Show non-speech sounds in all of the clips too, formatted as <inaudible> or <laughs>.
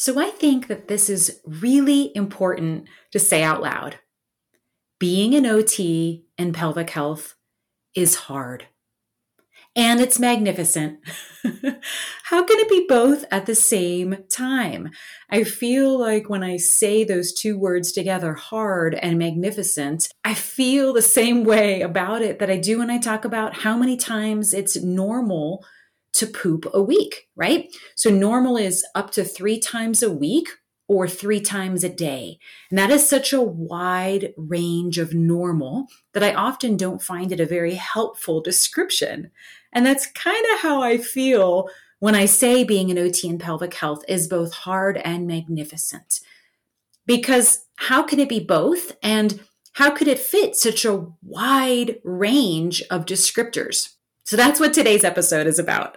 So I think that this is really important to say out loud. Being an OT in pelvic health is hard and it's magnificent. <laughs> How can it be both at the same time? I feel like when I say those two words together, hard and magnificent, I feel the same way about it that I do when I talk about how many times it's normal to poop a week, right? So normal is up to three times a week or three times a day. And that is such a wide range of normal that I often don't find it a very helpful description. And that's kind of how I feel when I say being an OT in pelvic health is both hard and magnificent. Because how can it be both? And how could it fit such a wide range of descriptors? So that's what today's episode is about.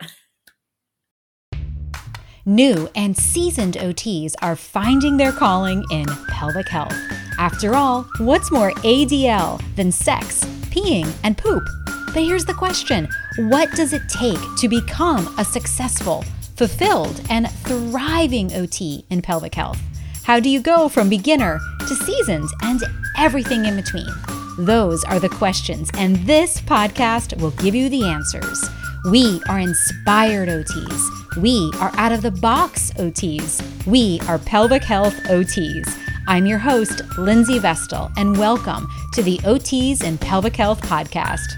New and seasoned OTs are finding their calling in pelvic health. After all, what's more ADL than sex, peeing, and poop? But here's the question What does it take to become a successful, fulfilled, and thriving OT in pelvic health? How do you go from beginner to seasoned and everything in between? Those are the questions, and this podcast will give you the answers. We are inspired OTs. We are out of the box OTs. We are pelvic health OTs. I'm your host, Lindsey Vestal, and welcome to the OTs in Pelvic Health podcast.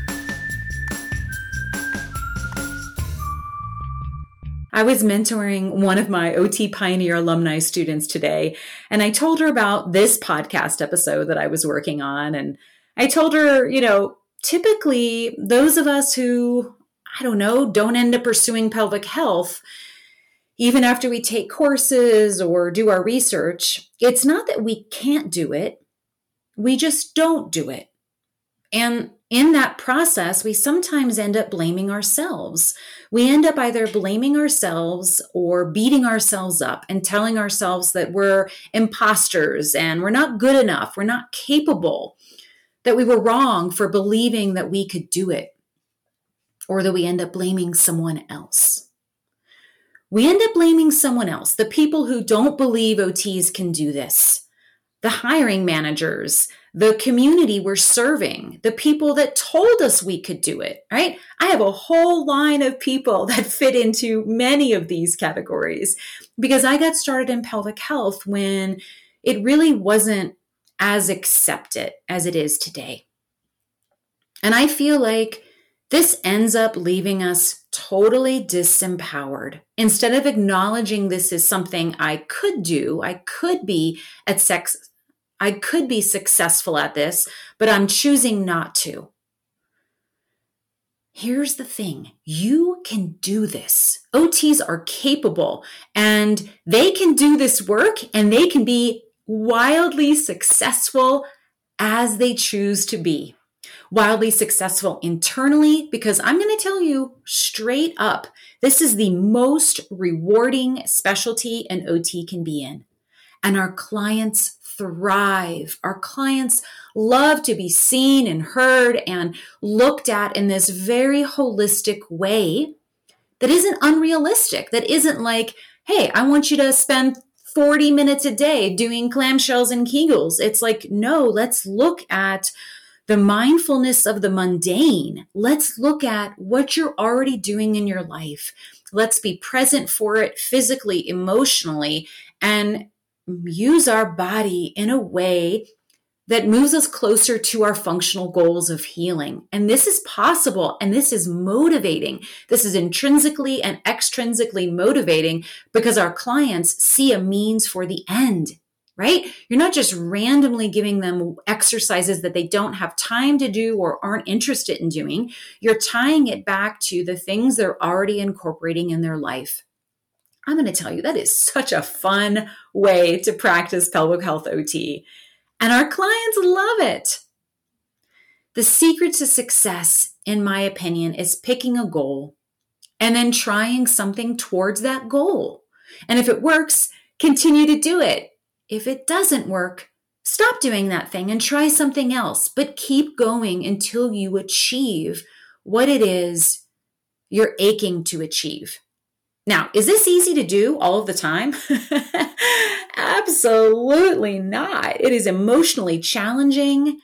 I was mentoring one of my OT Pioneer alumni students today, and I told her about this podcast episode that I was working on. And I told her, you know, typically those of us who, I don't know, don't end up pursuing pelvic health, even after we take courses or do our research, it's not that we can't do it, we just don't do it. And in that process, we sometimes end up blaming ourselves. We end up either blaming ourselves or beating ourselves up and telling ourselves that we're imposters and we're not good enough, we're not capable, that we were wrong for believing that we could do it, or that we end up blaming someone else. We end up blaming someone else, the people who don't believe OTs can do this, the hiring managers, the community we're serving, the people that told us we could do it, right? I have a whole line of people <laughs> that fit into many of these categories because I got started in pelvic health when it really wasn't as accepted as it is today. And I feel like this ends up leaving us totally disempowered. Instead of acknowledging this is something I could do, I could be at sex I could be successful at this, but I'm choosing not to. Here's the thing you can do this. OTs are capable and they can do this work and they can be wildly successful as they choose to be. Wildly successful internally, because I'm going to tell you straight up this is the most rewarding specialty an OT can be in. And our clients thrive. Our clients love to be seen and heard and looked at in this very holistic way that isn't unrealistic, that isn't like, hey, I want you to spend 40 minutes a day doing clamshells and kegels. It's like, no, let's look at the mindfulness of the mundane. Let's look at what you're already doing in your life. Let's be present for it physically, emotionally, and use our body in a way that moves us closer to our functional goals of healing. And this is possible and this is motivating. This is intrinsically and extrinsically motivating because our clients see a means for the end, right? You're not just randomly giving them exercises that they don't have time to do or aren't interested in doing. You're tying it back to the things they're already incorporating in their life. I'm going to tell you that is such a fun way to practice pelvic health OT. And our clients love it. The secret to success, in my opinion, is picking a goal and then trying something towards that goal. And if it works, continue to do it. If it doesn't work, stop doing that thing and try something else, but keep going until you achieve what it is you're aching to achieve. Now, is this easy to do all of the time? <laughs> Absolutely not. It is emotionally challenging,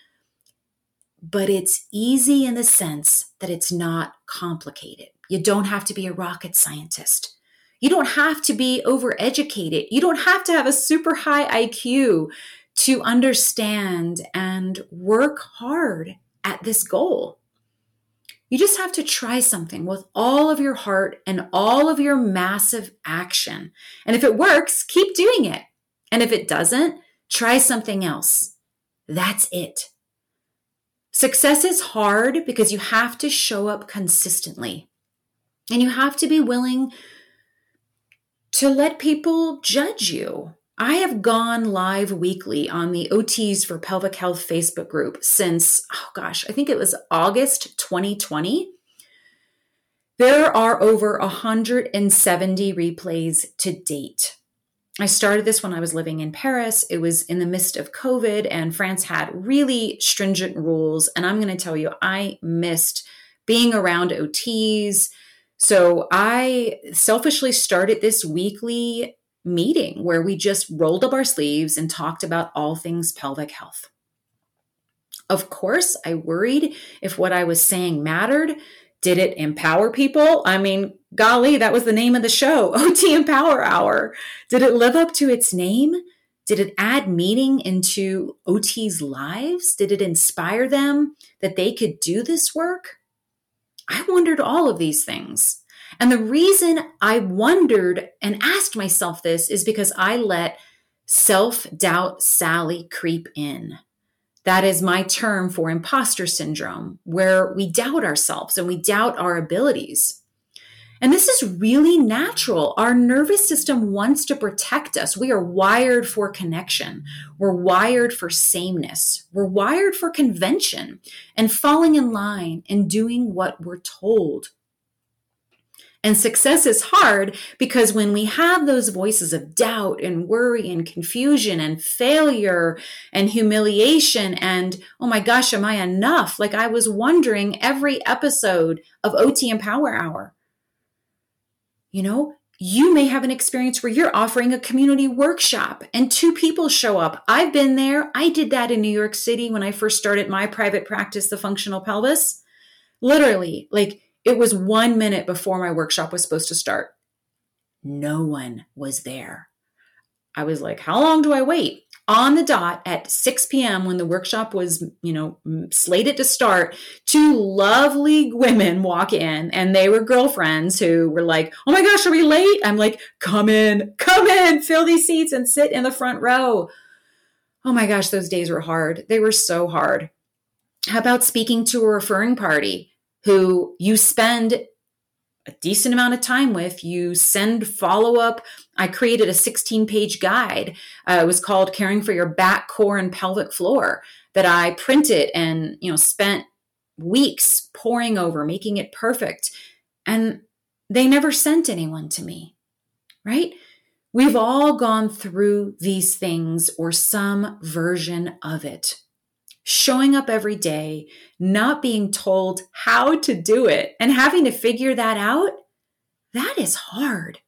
but it's easy in the sense that it's not complicated. You don't have to be a rocket scientist. You don't have to be overeducated. You don't have to have a super high IQ to understand and work hard at this goal. You just have to try something with all of your heart and all of your massive action. And if it works, keep doing it. And if it doesn't, try something else. That's it. Success is hard because you have to show up consistently and you have to be willing to let people judge you. I have gone live weekly on the OTs for Pelvic Health Facebook group since, oh gosh, I think it was August 2020. There are over 170 replays to date. I started this when I was living in Paris. It was in the midst of COVID, and France had really stringent rules. And I'm going to tell you, I missed being around OTs. So I selfishly started this weekly meeting where we just rolled up our sleeves and talked about all things pelvic health. Of course, I worried if what I was saying mattered. Did it empower people? I mean, golly, that was the name of the show, <laughs> OT Empower Hour. Did it live up to its name? Did it add meaning into OT's lives? Did it inspire them that they could do this work? I wondered all of these things. And the reason I wondered and asked myself this is because I let self doubt Sally creep in. That is my term for imposter syndrome, where we doubt ourselves and we doubt our abilities. And this is really natural. Our nervous system wants to protect us. We are wired for connection. We're wired for sameness. We're wired for convention and falling in line and doing what we're told. And success is hard because when we have those voices of doubt and worry and confusion and failure and humiliation and, oh my gosh, am I enough? Like I was wondering every episode of OT Empower Hour. You know, you may have an experience where you're offering a community workshop and two people show up. I've been there. I did that in New York City when I first started my private practice, the functional pelvis. Literally, like it was one minute before my workshop was supposed to start. No one was there. I was like, how long do I wait? On the dot at 6 p.m., when the workshop was, you know, slated to start, two lovely women walk in and they were girlfriends who were like, oh my gosh, are we late? I'm like, come in, come in, fill these seats and sit in the front row. Oh my gosh, those days were hard. They were so hard. How about speaking to a referring party? Who you spend a decent amount of time with. You send follow up. I created a 16 page guide. Uh, it was called Caring for Your Back, Core, and Pelvic Floor that I printed and you know spent weeks poring over, making it perfect. And they never sent anyone to me, right? We've all gone through these things or some version of it showing up every day, not being told how to do it, and having to figure that out, that is hard.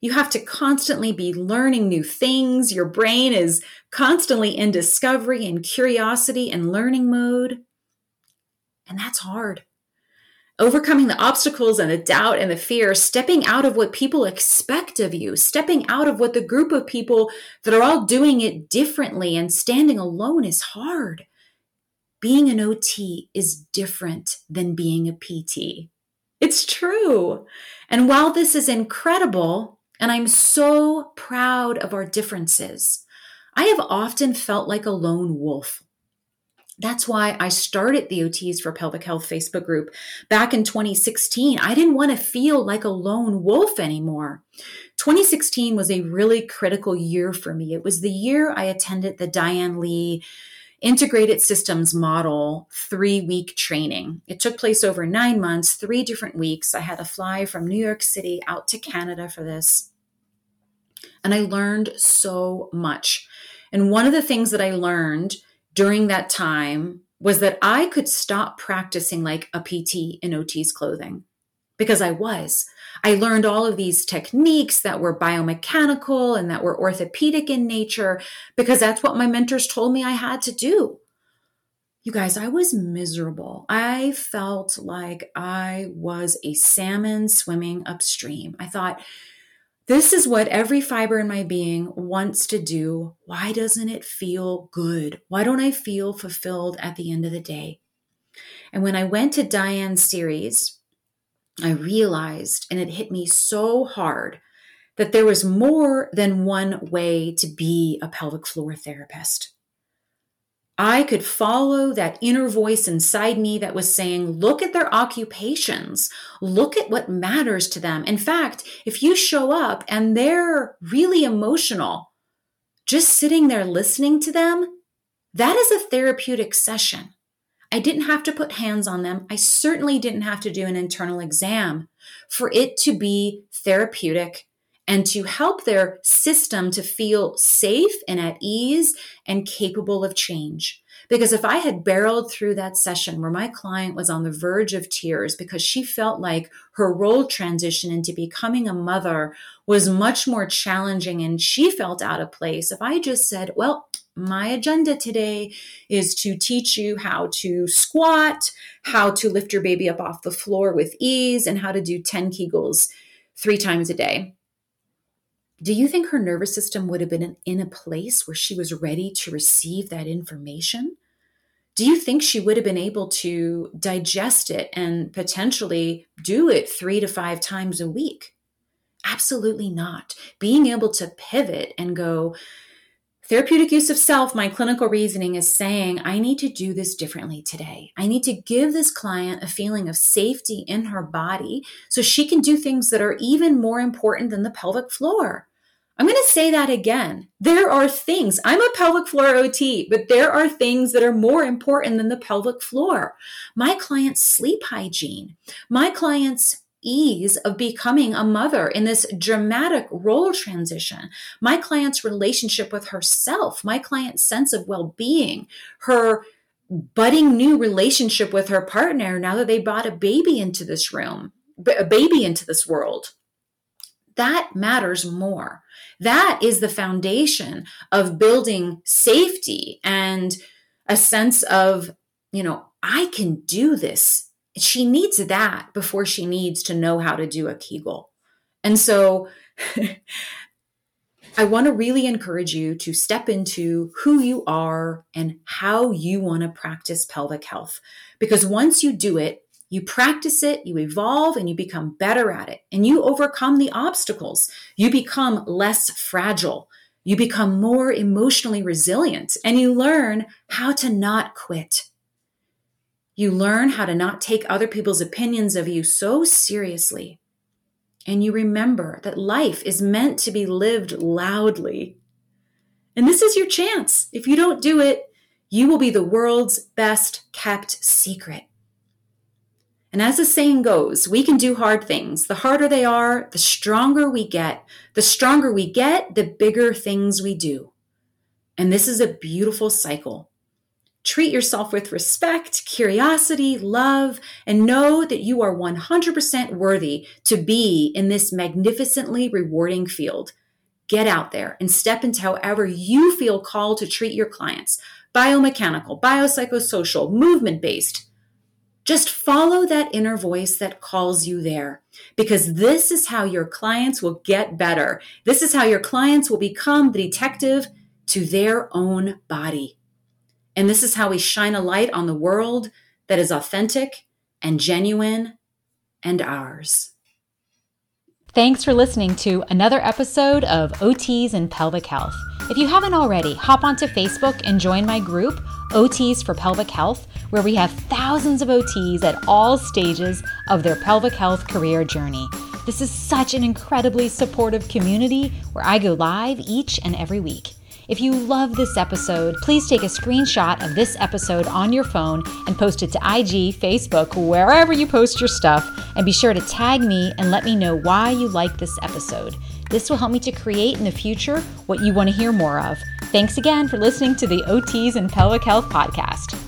You have to constantly be learning new things. Your brain is constantly in discovery and curiosity and learning mode. And that's hard. Overcoming the obstacles and the doubt and the fear, stepping out of what people expect of you, stepping out of what the group of people that are all doing it differently and standing alone is hard being an OT is different than being a PT. It's true. And while this is incredible, and I'm so proud of our differences, I have often felt like a lone wolf. That's why I started the OTs for Pelvic Health Facebook group back in 2016. I didn't want to feel like a lone wolf anymore. 2016 was a really critical year for me. It was the year I attended the Diane Lee integrated systems model three week training. It took place over nine months, three different weeks. I had to fly from New York City out to Canada for this. And I learned so much. And one of the things that I learned during that time was that I could stop practicing like a PT in OT's clothing. Because I was. I learned all of these techniques that were biomechanical and that were orthopedic in nature because that's what my mentors told me I had to do. You guys, I was miserable. I felt like I was a salmon swimming upstream. I thought, this is what every fiber in my being wants to do. Why doesn't it feel good? Why don't I feel fulfilled at the end of the day? And when I went to Diane's series, I realized, and it hit me so hard, that there was more than one way to be a pelvic floor therapist. I could follow that inner voice inside me that was saying, look at their occupations, look at what matters to them. In fact, if you show up and they're really emotional, just sitting there listening to them, that is a therapeutic session. I didn't have to put hands on them. I certainly didn't have to do an internal exam for it to be therapeutic and to help their system to feel safe and at ease and capable of change. Because if I had barreled through that session where my client was on the verge of tears because she felt like her role transition into becoming a mother was much more challenging and she felt out of place, if I just said, well, my agenda today is to teach you how to squat, how to lift your baby up off the floor with ease, and how to do 10 Kegels three times a day do you think her nervous system would have been in a place where she was ready to receive that information? Do you think she would have been able to digest it and potentially do it three to five times a week? Absolutely not. Being able to pivot and go, Therapeutic use of self, my clinical reasoning is saying, I need to do this differently today. I need to give this client a feeling of safety in her body so she can do things that are even more important than the pelvic floor. I'm going to say that again. There are things, I'm a pelvic floor OT, but there are things that are more important than the pelvic floor. My client's sleep hygiene, my client's ease of becoming a mother in this dramatic role transition, my client's relationship with herself, my client's sense of well being, her budding new relationship with her partner now that they brought a baby into this room, a baby into this world. That matters more. That is the foundation of building safety and a sense of, you know, I can do this she needs that before she needs to know how to do a Kegel. And so <laughs> I want to really encourage you to step into who you are and how you want to practice pelvic health. Because once you do it, you practice it, you evolve, and you become better at it. And you overcome the obstacles. You become less fragile. You become more emotionally resilient. And you learn how to not quit. You learn how to not take other people's opinions of you so seriously. And you remember that life is meant to be lived loudly. And this is your chance. If you don't do it, you will be the world's best kept secret. And as the saying goes, we can do hard things. The harder they are, the stronger we get. The stronger we get, the bigger things we do. And this is a beautiful cycle. Treat yourself with respect, curiosity, love, and know that you are 100% worthy to be in this magnificently rewarding field. Get out there and step into however you feel called to treat your clients biomechanical, biopsychosocial, movement based. Just follow that inner voice that calls you there because this is how your clients will get better. This is how your clients will become the detective to their own body. And this is how we shine a light on the world that is authentic and genuine and ours. Thanks for listening to another episode of OTs in Pelvic Health. If you haven't already, hop onto Facebook and join my group, OTs for Pelvic Health, where we have thousands of OTs at all stages of their pelvic health career journey. This is such an incredibly supportive community where I go live each and every week. If you love this episode, please take a screenshot of this episode on your phone and post it to IG, Facebook, wherever you post your stuff, and be sure to tag me and let me know why you like this episode. This will help me to create in the future what you want to hear more of. Thanks again for listening to the OTs in Pelvic Health Podcast.